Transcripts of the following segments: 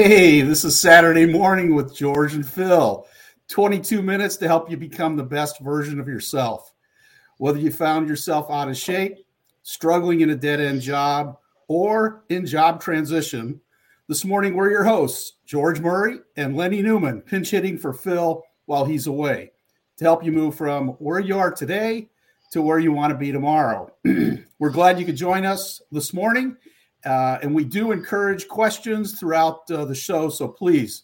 Hey, this is Saturday morning with George and Phil. 22 minutes to help you become the best version of yourself. Whether you found yourself out of shape, struggling in a dead end job, or in job transition, this morning we're your hosts, George Murray and Lenny Newman, pinch hitting for Phil while he's away to help you move from where you are today to where you want to be tomorrow. we're glad you could join us this morning. Uh, and we do encourage questions throughout uh, the show. So please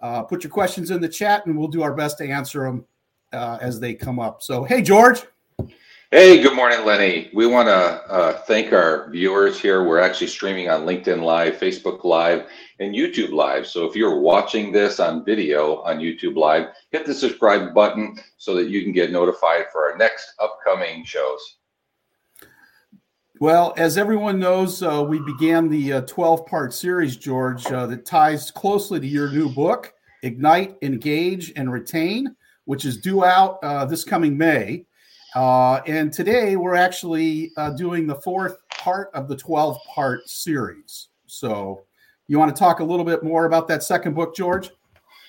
uh, put your questions in the chat and we'll do our best to answer them uh, as they come up. So, hey, George. Hey, good morning, Lenny. We want to uh, thank our viewers here. We're actually streaming on LinkedIn Live, Facebook Live, and YouTube Live. So if you're watching this on video on YouTube Live, hit the subscribe button so that you can get notified for our next upcoming shows. Well, as everyone knows, uh, we began the 12 uh, part series, George, uh, that ties closely to your new book, Ignite, Engage, and Retain, which is due out uh, this coming May. Uh, and today we're actually uh, doing the fourth part of the 12 part series. So, you want to talk a little bit more about that second book, George?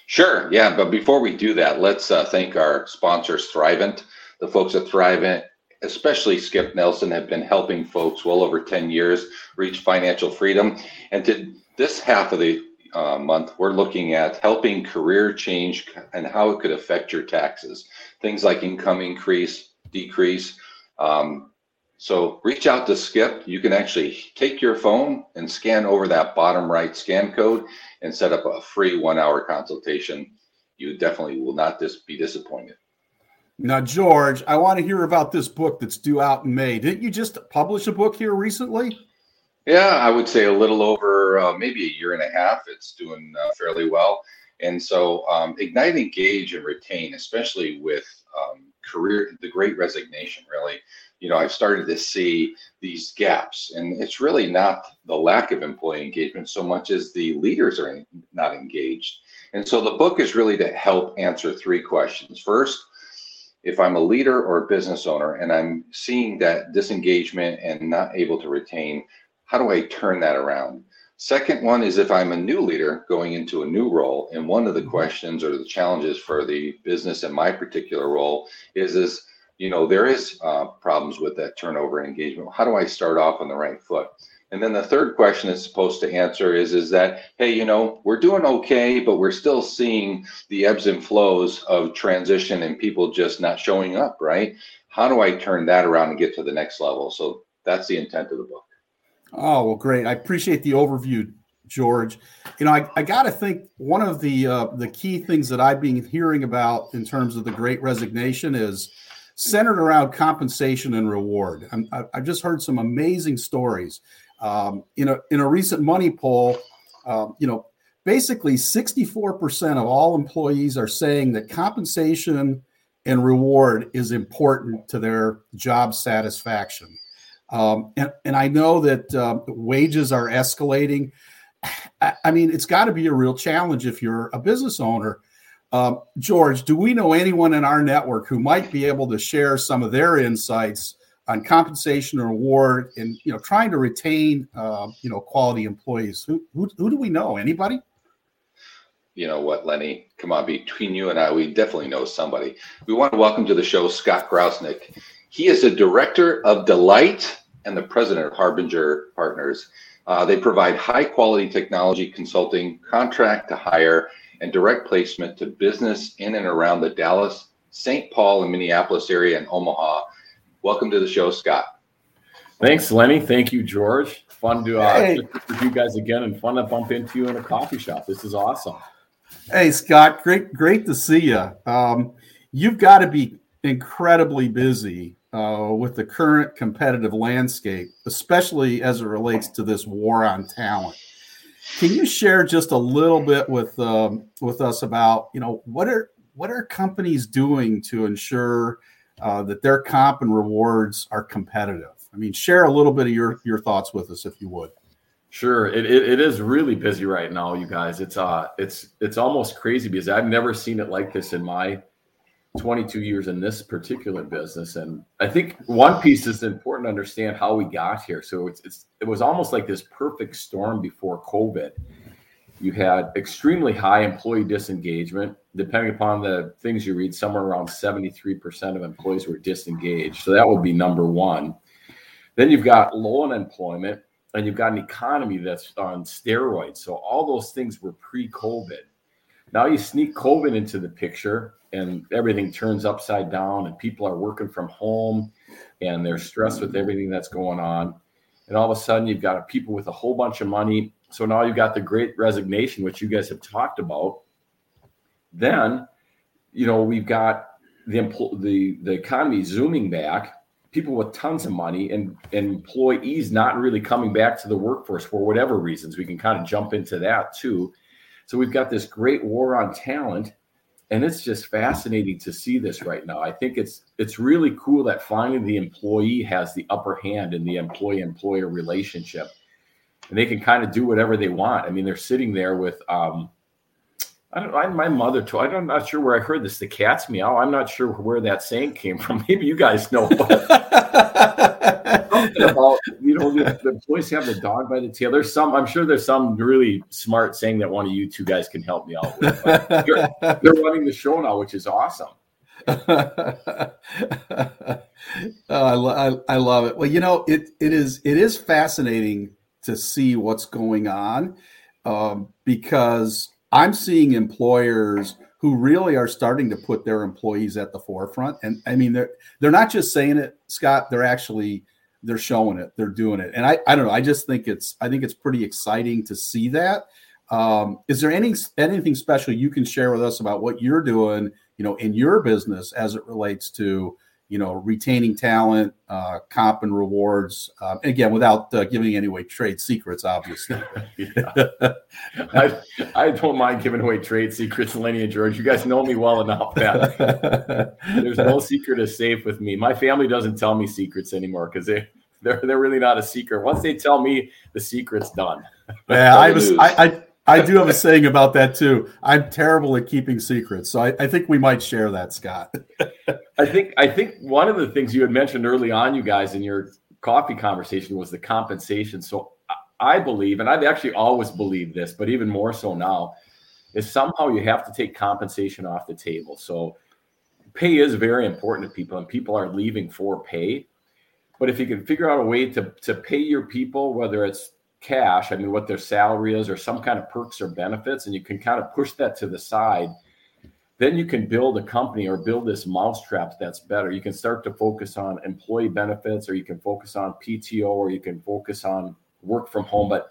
Sure. Yeah. But before we do that, let's thank our sponsors, Thrivent. The folks at Thrivent especially Skip Nelson, have been helping folks well over 10 years reach financial freedom. And to this half of the uh, month, we're looking at helping career change and how it could affect your taxes. Things like income increase, decrease. Um, so reach out to Skip. You can actually take your phone and scan over that bottom right scan code and set up a free one hour consultation. You definitely will not dis- be disappointed. Now, George, I want to hear about this book that's due out in May. Didn't you just publish a book here recently? Yeah, I would say a little over uh, maybe a year and a half. It's doing uh, fairly well. And so, um, ignite, engage, and retain, especially with um, career, the great resignation, really. You know, I've started to see these gaps, and it's really not the lack of employee engagement so much as the leaders are not engaged. And so, the book is really to help answer three questions. First, if I'm a leader or a business owner and I'm seeing that disengagement and not able to retain, how do I turn that around? Second one is if I'm a new leader going into a new role, and one of the mm-hmm. questions or the challenges for the business in my particular role is is you know there is uh, problems with that turnover and engagement. How do I start off on the right foot? And then the third question it's supposed to answer is, is that, hey, you know, we're doing okay, but we're still seeing the ebbs and flows of transition and people just not showing up, right? How do I turn that around and get to the next level? So that's the intent of the book. Oh, well, great. I appreciate the overview, George. You know, I, I got to think one of the uh, the key things that I've been hearing about in terms of the great resignation is centered around compensation and reward. i have just heard some amazing stories um, in a in a recent money poll, um, you know, basically 64% of all employees are saying that compensation and reward is important to their job satisfaction. Um, and, and I know that uh, wages are escalating. I, I mean, it's got to be a real challenge if you're a business owner. Um, George, do we know anyone in our network who might be able to share some of their insights on compensation or reward and you know trying to retain uh, you know quality employees. Who, who who do we know? Anybody? You know what lenny? Come on between you and i we definitely know somebody. We want to welcome to the show scott Grausnick. he is the director of delight and the president of harbinger partners. Uh, they provide high quality technology consulting contract to hire and direct placement to business in and around the dallas st paul and minneapolis area and omaha Welcome to the show, Scott. Thanks, Lenny. Thank you, George. Fun to uh, hey. with you guys again, and fun to bump into you in a coffee shop. This is awesome. Hey, Scott. Great, great to see you. Um, you've got to be incredibly busy uh, with the current competitive landscape, especially as it relates to this war on talent. Can you share just a little bit with um, with us about you know what are what are companies doing to ensure uh, that their comp and rewards are competitive. I mean, share a little bit of your your thoughts with us if you would. Sure, it, it, it is really busy right now, you guys. It's uh, it's it's almost crazy because I've never seen it like this in my 22 years in this particular business. And I think one piece is important to understand how we got here. So it's, it's it was almost like this perfect storm before COVID. You had extremely high employee disengagement. Depending upon the things you read, somewhere around 73% of employees were disengaged. So that would be number one. Then you've got low unemployment and you've got an economy that's on steroids. So all those things were pre COVID. Now you sneak COVID into the picture and everything turns upside down and people are working from home and they're stressed with everything that's going on. And all of a sudden you've got people with a whole bunch of money. So now you've got the great resignation, which you guys have talked about. Then, you know, we've got the the the economy zooming back people with tons of money and, and employees not really coming back to the workforce for whatever reasons. We can kind of jump into that too. So we've got this great war on talent, and it's just fascinating to see this right now. I think it's it's really cool that finally the employee has the upper hand in the employee employer relationship, and they can kind of do whatever they want. I mean, they're sitting there with um, I don't know. My mother told. I'm not sure where I heard this. The cat's meow. I'm not sure where that saying came from. Maybe you guys know. Something about you know the, the employees have the dog by the tail. There's some. I'm sure there's some really smart saying that one of you two guys can help me out with. They're, they're running the show now, which is awesome. oh, I, lo- I, I love it. Well, you know, it it is it is fascinating to see what's going on um, because I'm seeing employers who really are starting to put their employees at the forefront. And I mean, they're they're not just saying it, Scott. They're actually they're showing it. They're doing it. And I I don't know. I just think it's I think it's pretty exciting to see that. Um, is there any anything special you can share with us about what you're doing, you know, in your business as it relates to you know, retaining talent, uh, comp and rewards. Um, again, without uh, giving any away trade secrets, obviously. I, I don't mind giving away trade secrets, Lenny and George. You guys know me well enough that there's no secret is safe with me. My family doesn't tell me secrets anymore because they they're they're really not a secret. Once they tell me, the secret's done. Yeah, I was I, I I do have a saying about that too. I'm terrible at keeping secrets, so I, I think we might share that, Scott. I think I think one of the things you had mentioned early on, you guys, in your coffee conversation was the compensation. So I believe, and I've actually always believed this, but even more so now, is somehow you have to take compensation off the table. So pay is very important to people, and people are leaving for pay. But if you can figure out a way to to pay your people, whether it's cash, I mean, what their salary is, or some kind of perks or benefits, and you can kind of push that to the side, then you can build a company or build this mousetrap that's better. You can start to focus on employee benefits, or you can focus on PTO, or you can focus on work from home. But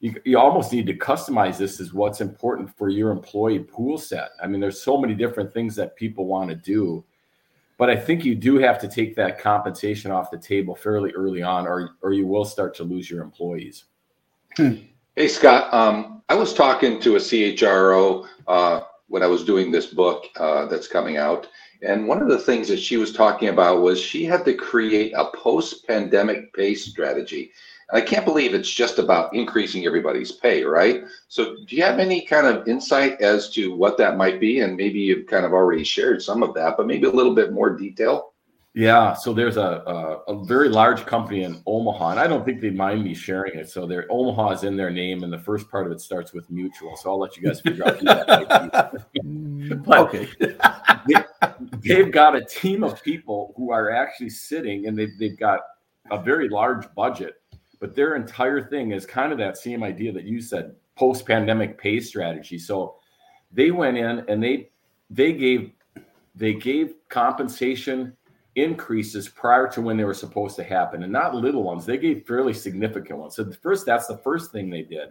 you, you almost need to customize this as what's important for your employee pool set. I mean, there's so many different things that people want to do but I think you do have to take that compensation off the table fairly early on, or or you will start to lose your employees. Hmm. Hey, Scott. Um, I was talking to a CHRO uh, when I was doing this book uh, that's coming out. And one of the things that she was talking about was she had to create a post pandemic pay strategy. And I can't believe it's just about increasing everybody's pay, right? So, do you have any kind of insight as to what that might be? And maybe you've kind of already shared some of that, but maybe a little bit more detail. Yeah, so there's a, a, a very large company in Omaha, and I don't think they mind me sharing it. So their Omaha is in their name, and the first part of it starts with mutual. So I'll let you guys figure out who that mm, but okay. they, have got a team of people who are actually sitting, and they've they've got a very large budget, but their entire thing is kind of that same idea that you said, post-pandemic pay strategy. So they went in and they they gave they gave compensation increases prior to when they were supposed to happen and not little ones. They gave fairly significant ones. So the first that's the first thing they did.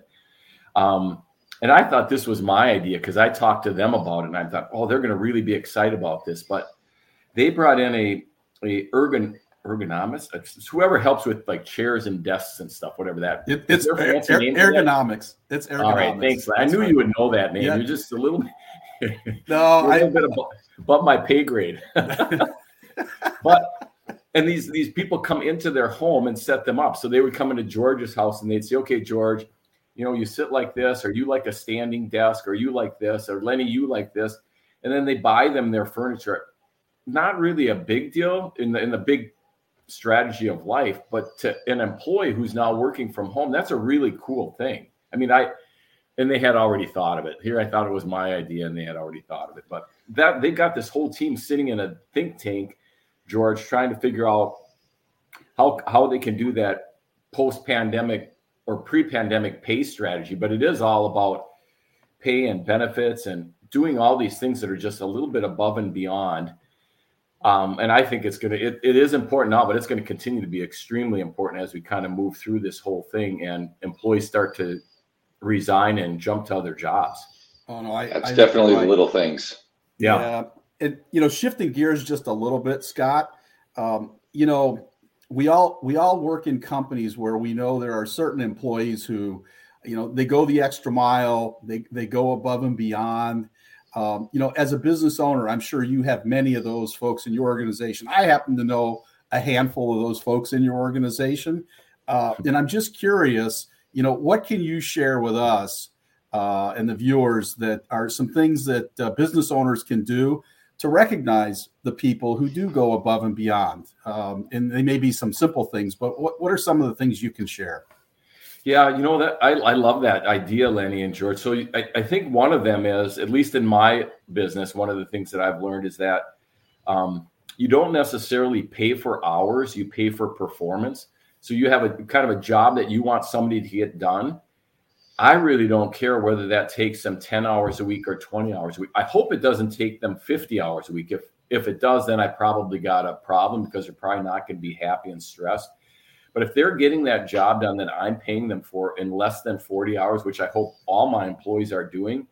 Um, and i thought this was my idea because i talked to them about it and i thought oh they're going to really be excited about this. But they brought in a a ergon ergonomics it's whoever helps with like chairs and desks and stuff whatever that it, it's er, er, ergonomics. It's ergonomics all right thanks. I knew right. you would know that name. Yeah. you're just a little no a little I, bit above, above my pay grade but and these these people come into their home and set them up. So they would come into George's house and they'd say, "Okay, George, you know, you sit like this, or you like a standing desk, or you like this, or Lenny, you like this," and then they buy them their furniture. Not really a big deal in the in the big strategy of life, but to an employee who's now working from home, that's a really cool thing. I mean, I and they had already thought of it. Here, I thought it was my idea, and they had already thought of it. But that they got this whole team sitting in a think tank, George, trying to figure out how how they can do that post pandemic or pre pandemic pay strategy. But it is all about pay and benefits and doing all these things that are just a little bit above and beyond. Um, and I think it's going to, it, it is important now, but it's going to continue to be extremely important as we kind of move through this whole thing and employees start to resign and jump to other jobs. Oh no, I, that's I, definitely I, the little things. Yeah. yeah. And, you know, shifting gears just a little bit, Scott, um, you know, we all, we all work in companies where we know there are certain employees who, you know, they go the extra mile, they, they go above and beyond. Um, you know, as a business owner, I'm sure you have many of those folks in your organization. I happen to know a handful of those folks in your organization. Uh, and I'm just curious, you know, what can you share with us uh, and the viewers that are some things that uh, business owners can do to recognize the people who do go above and beyond? Um, and they may be some simple things, but what, what are some of the things you can share? Yeah, you know that I, I love that idea, Lenny and George. So I, I think one of them is, at least in my business, one of the things that I've learned is that um, you don't necessarily pay for hours; you pay for performance. So you have a kind of a job that you want somebody to get done. I really don't care whether that takes them 10 hours a week or 20 hours a week. I hope it doesn't take them 50 hours a week. If if it does, then I probably got a problem because they're probably not going to be happy and stressed. But if they're getting that job done that I'm paying them for in less than 40 hours, which I hope all my employees are doing,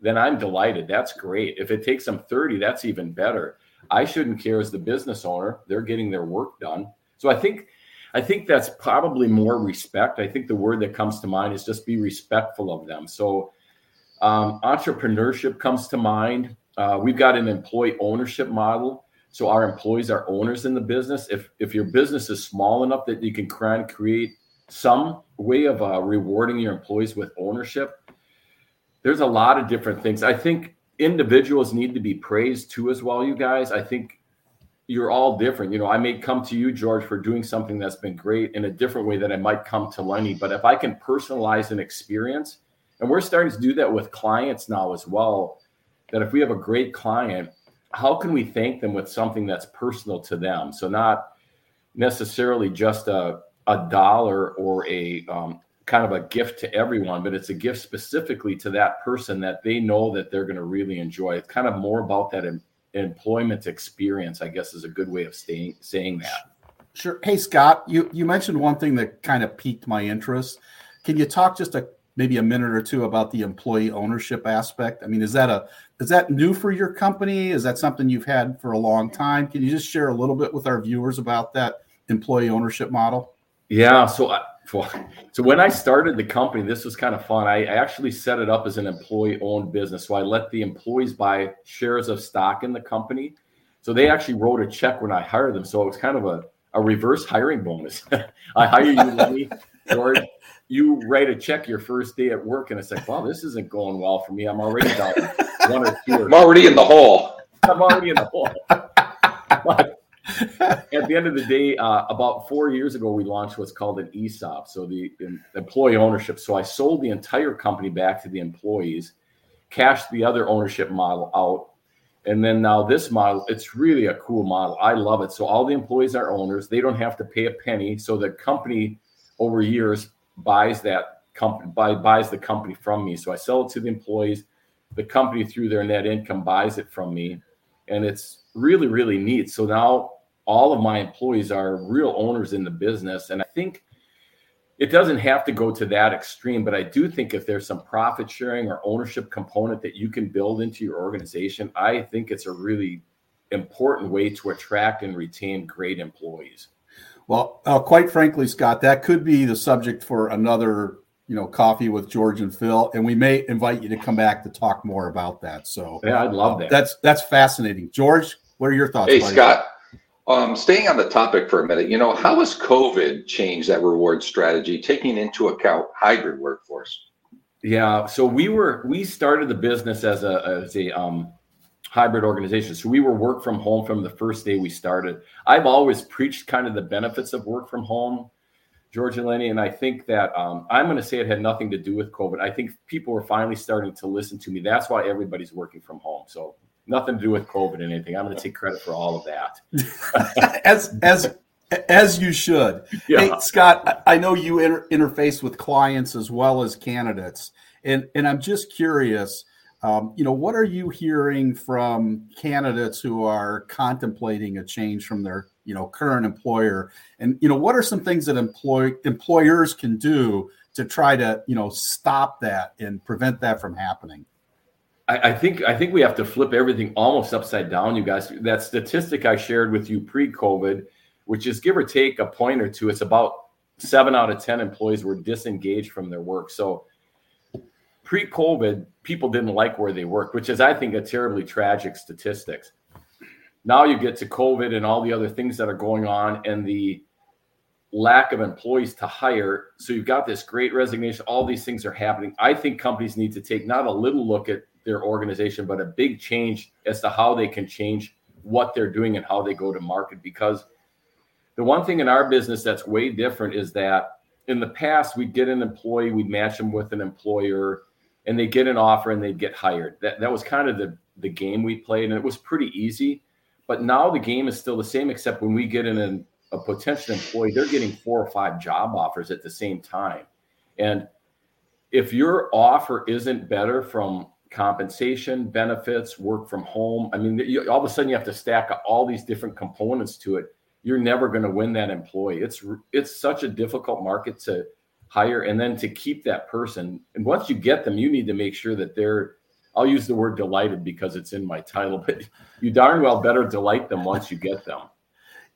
then I'm delighted. That's great. If it takes them 30, that's even better. I shouldn't care as the business owner. They're getting their work done. So I think I think that's probably more respect. I think the word that comes to mind is just be respectful of them. So um, entrepreneurship comes to mind. Uh, we've got an employee ownership model so our employees are owners in the business. If if your business is small enough that you can create some way of uh, rewarding your employees with ownership, there's a lot of different things. I think individuals need to be praised too, as well. You guys, I think you're all different. You know, I may come to you, George, for doing something that's been great in a different way that I might come to Lenny. But if I can personalize an experience, and we're starting to do that with clients now as well, that if we have a great client how can we thank them with something that's personal to them? So not necessarily just a a dollar or a um, kind of a gift to everyone, but it's a gift specifically to that person that they know that they're going to really enjoy. It's kind of more about that employment experience, I guess, is a good way of staying, saying that. Sure. Hey, Scott, you, you mentioned one thing that kind of piqued my interest. Can you talk just a maybe a minute or two about the employee ownership aspect? I mean, is that a is that new for your company? Is that something you've had for a long time? Can you just share a little bit with our viewers about that employee ownership model? Yeah. So, I, so when I started the company, this was kind of fun. I actually set it up as an employee-owned business. So I let the employees buy shares of stock in the company. So they actually wrote a check when I hired them. So it was kind of a, a reverse hiring bonus. I hire you, Lenny, George, you write a check your first day at work, and it's like, wow, this isn't going well for me. I'm already down one or two. I'm already in the hole. I'm already in the hole. at the end of the day, uh, about four years ago, we launched what's called an ESOP, so the, the employee ownership. So I sold the entire company back to the employees, cashed the other ownership model out, and then now this model, it's really a cool model. I love it. So all the employees are owners; they don't have to pay a penny. So the company over years buys that company buy, buys the company from me. So I sell it to the employees. The company through their net income buys it from me, and it's really really neat. So now all of my employees are real owners in the business, and I think it doesn't have to go to that extreme, but I do think if there's some profit sharing or ownership component that you can build into your organization, I think it's a really important way to attract and retain great employees. Well, uh, quite frankly, Scott, that could be the subject for another, you know, coffee with George and Phil, and we may invite you to come back to talk more about that. So, yeah, I'd love that. That's that's fascinating. George, what are your thoughts? Hey, Scott. Um, staying on the topic for a minute, you know, how has COVID changed that reward strategy, taking into account hybrid workforce? Yeah, so we were we started the business as a as a um, hybrid organization. So we were work from home from the first day we started. I've always preached kind of the benefits of work from home, George and Lenny, and I think that um, I'm going to say it had nothing to do with COVID. I think people were finally starting to listen to me. That's why everybody's working from home. So nothing to do with COVID and anything. I'm going to take credit for all of that. as as as you should. Yeah. Hey, Scott, I know you inter- interface with clients as well as candidates, and and I'm just curious. Um, you know, what are you hearing from candidates who are contemplating a change from their you know current employer, and you know, what are some things that employ employers can do to try to you know stop that and prevent that from happening? I, I think I think we have to flip everything almost upside down, you guys. That statistic I shared with you pre-COVID which is give or take a point or two. It's about seven out of 10 employees were disengaged from their work. So pre COVID, people didn't like where they worked, which is, I think, a terribly tragic statistics. Now you get to COVID and all the other things that are going on and the lack of employees to hire. So you've got this great resignation. All these things are happening. I think companies need to take not a little look at their organization, but a big change as to how they can change what they're doing and how they go to market because the one thing in our business that's way different is that in the past we'd get an employee, we'd match them with an employer, and they get an offer and they'd get hired. That that was kind of the the game we played, and it was pretty easy. But now the game is still the same, except when we get in an, a potential employee, they're getting four or five job offers at the same time. And if your offer isn't better from compensation, benefits, work from home, I mean, you, all of a sudden you have to stack all these different components to it you're never going to win that employee. It's it's such a difficult market to hire and then to keep that person. And once you get them, you need to make sure that they're I'll use the word delighted because it's in my title, but you darn well better delight them once you get them.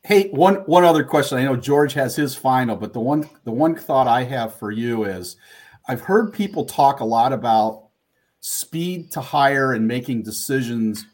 Hey, one one other question. I know George has his final, but the one the one thought I have for you is I've heard people talk a lot about speed to hire and making decisions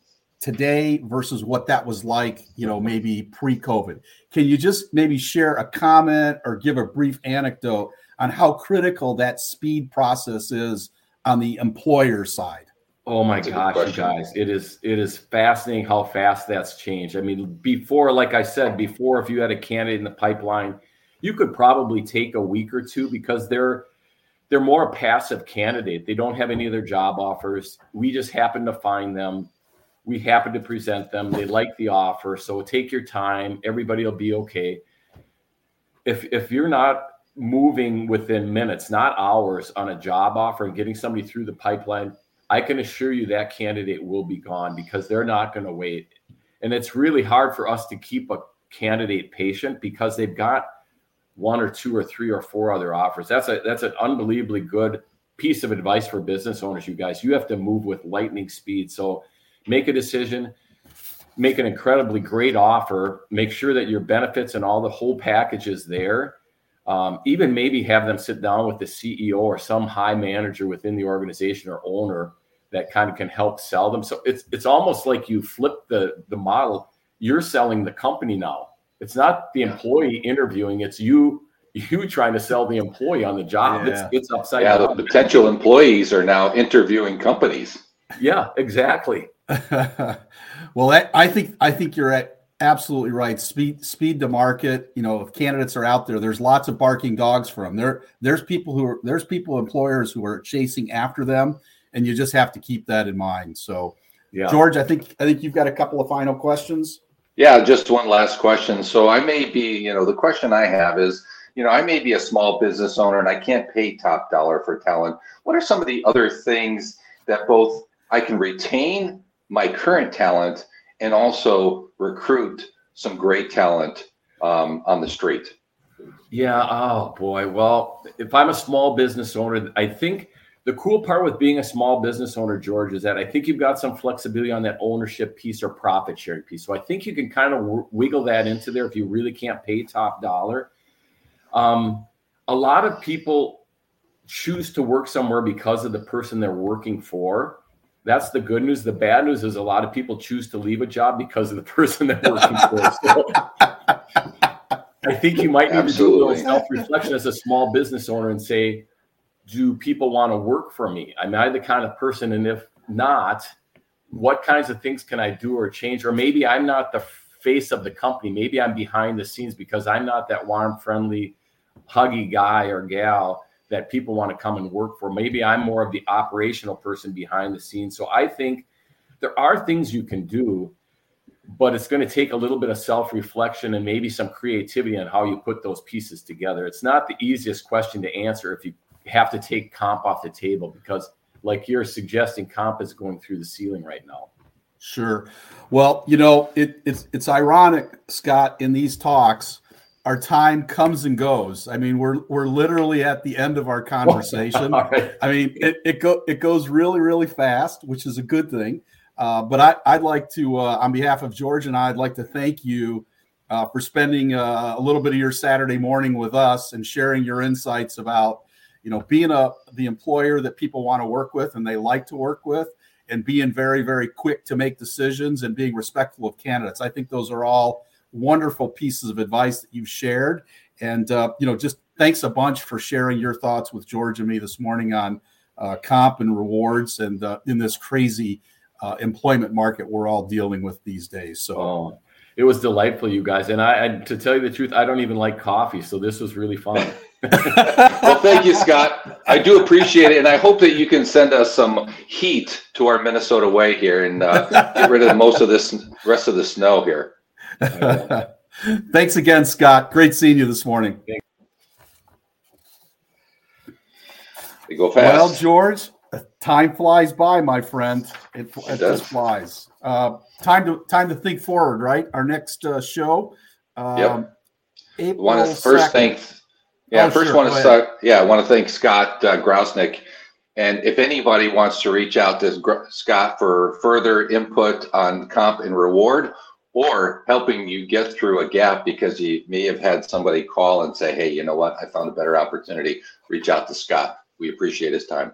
today versus what that was like, you know, maybe pre-COVID. Can you just maybe share a comment or give a brief anecdote on how critical that speed process is on the employer side? Oh my gosh, you guys, it is it is fascinating how fast that's changed. I mean, before, like I said, before if you had a candidate in the pipeline, you could probably take a week or two because they're they're more a passive candidate. They don't have any other job offers. We just happen to find them we happen to present them. They like the offer, so take your time. Everybody will be okay. If if you're not moving within minutes, not hours, on a job offer and getting somebody through the pipeline, I can assure you that candidate will be gone because they're not going to wait. And it's really hard for us to keep a candidate patient because they've got one or two or three or four other offers. That's a that's an unbelievably good piece of advice for business owners, you guys. You have to move with lightning speed. So make a decision, make an incredibly great offer, make sure that your benefits and all the whole package is there. Um, even maybe have them sit down with the CEO or some high manager within the organization or owner that kind of can help sell them. So it's it's almost like you flip the the model. You're selling the company now. It's not the employee interviewing. It's you you trying to sell the employee on the job. Yeah. It's, it's upside yeah, down. Yeah, the potential employees are now interviewing companies. Yeah, exactly. well, I, I think I think you're at absolutely right. Speed speed to market. You know, if candidates are out there, there's lots of barking dogs for them. There there's people who are there's people employers who are chasing after them, and you just have to keep that in mind. So, yeah. George, I think I think you've got a couple of final questions. Yeah, just one last question. So I may be, you know, the question I have is, you know, I may be a small business owner and I can't pay top dollar for talent. What are some of the other things that both I can retain my current talent and also recruit some great talent um, on the street. Yeah. Oh boy. Well, if I'm a small business owner, I think the cool part with being a small business owner, George, is that I think you've got some flexibility on that ownership piece or profit sharing piece. So I think you can kind of w- wiggle that into there if you really can't pay top dollar. Um, a lot of people choose to work somewhere because of the person they're working for. That's the good news. The bad news is a lot of people choose to leave a job because of the person they're working for. So I think you might need Absolutely. to do a little self-reflection as a small business owner and say, do people want to work for me? Am I the kind of person? And if not, what kinds of things can I do or change? Or maybe I'm not the face of the company. Maybe I'm behind the scenes because I'm not that warm, friendly, huggy guy or gal that people want to come and work for. Maybe I'm more of the operational person behind the scenes. So I think there are things you can do, but it's going to take a little bit of self reflection and maybe some creativity on how you put those pieces together. It's not the easiest question to answer if you have to take comp off the table because, like you're suggesting, comp is going through the ceiling right now. Sure. Well, you know, it, it's it's ironic, Scott, in these talks our time comes and goes. I mean, we're we're literally at the end of our conversation. right. I mean, it it go it goes really really fast, which is a good thing. Uh, but I, I'd like to, uh, on behalf of George and I, I'd like to thank you uh, for spending uh, a little bit of your Saturday morning with us and sharing your insights about, you know, being a the employer that people want to work with and they like to work with, and being very very quick to make decisions and being respectful of candidates. I think those are all wonderful pieces of advice that you've shared. And, uh, you know, just thanks a bunch for sharing your thoughts with George and me this morning on uh, comp and rewards and uh, in this crazy uh, employment market we're all dealing with these days. So, oh, it was delightful, you guys. And I, I, to tell you the truth, I don't even like coffee. So this was really fun. Well, thank you, Scott. I do appreciate it, and I hope that you can send us some heat to our Minnesota way here and uh, get rid of most of this rest of the snow here. Thanks again, Scott. Great seeing you this morning. We go fast. Well, George, time flies by, my friend. It, it, it just flies. Uh, time to time to think forward, right? Our next uh, show. Um, yep. April want to first 2nd. thank. Yeah, oh, first sure. want to start. Yeah, I want to thank Scott uh, Grausnick. And if anybody wants to reach out to Scott for further input on comp and reward, or helping you get through a gap because you may have had somebody call and say, hey, you know what, I found a better opportunity. Reach out to Scott. We appreciate his time.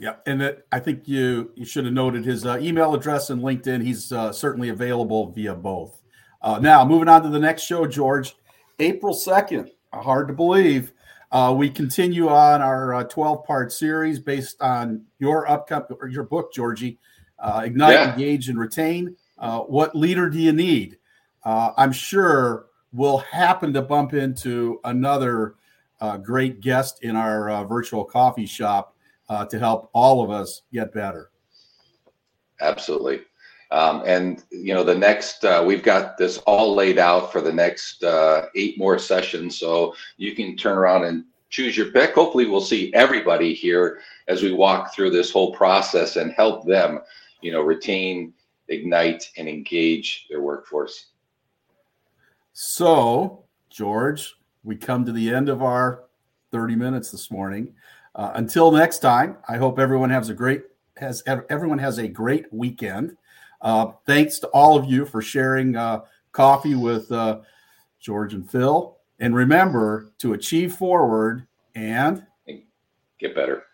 Yeah, and it, I think you you should have noted his uh, email address and LinkedIn. He's uh, certainly available via both. Uh, now, moving on to the next show, George, April second. Hard to believe. Uh, we continue on our 12 uh, part series based on your upcoming or your book, Georgie, uh, Ignite, yeah. Engage, and Retain. Uh, what leader do you need? Uh, I'm sure we'll happen to bump into another uh, great guest in our uh, virtual coffee shop uh, to help all of us get better. Absolutely. Um, and you know the next we've got this all laid out for the next eight more sessions so you can turn around and choose your pick hopefully we'll see everybody here as we walk through this whole process and help them you know retain ignite and engage their workforce. So, George, we come to the end of our 30 minutes this morning. Uh, until next time, I hope everyone has a great has everyone has a great weekend. Uh, thanks to all of you for sharing uh, coffee with uh, George and Phil. And remember to achieve forward and get better.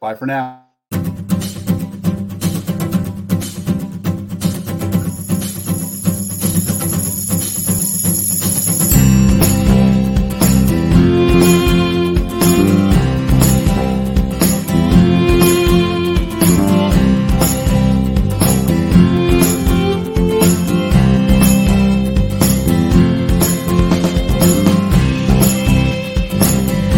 Bye for now.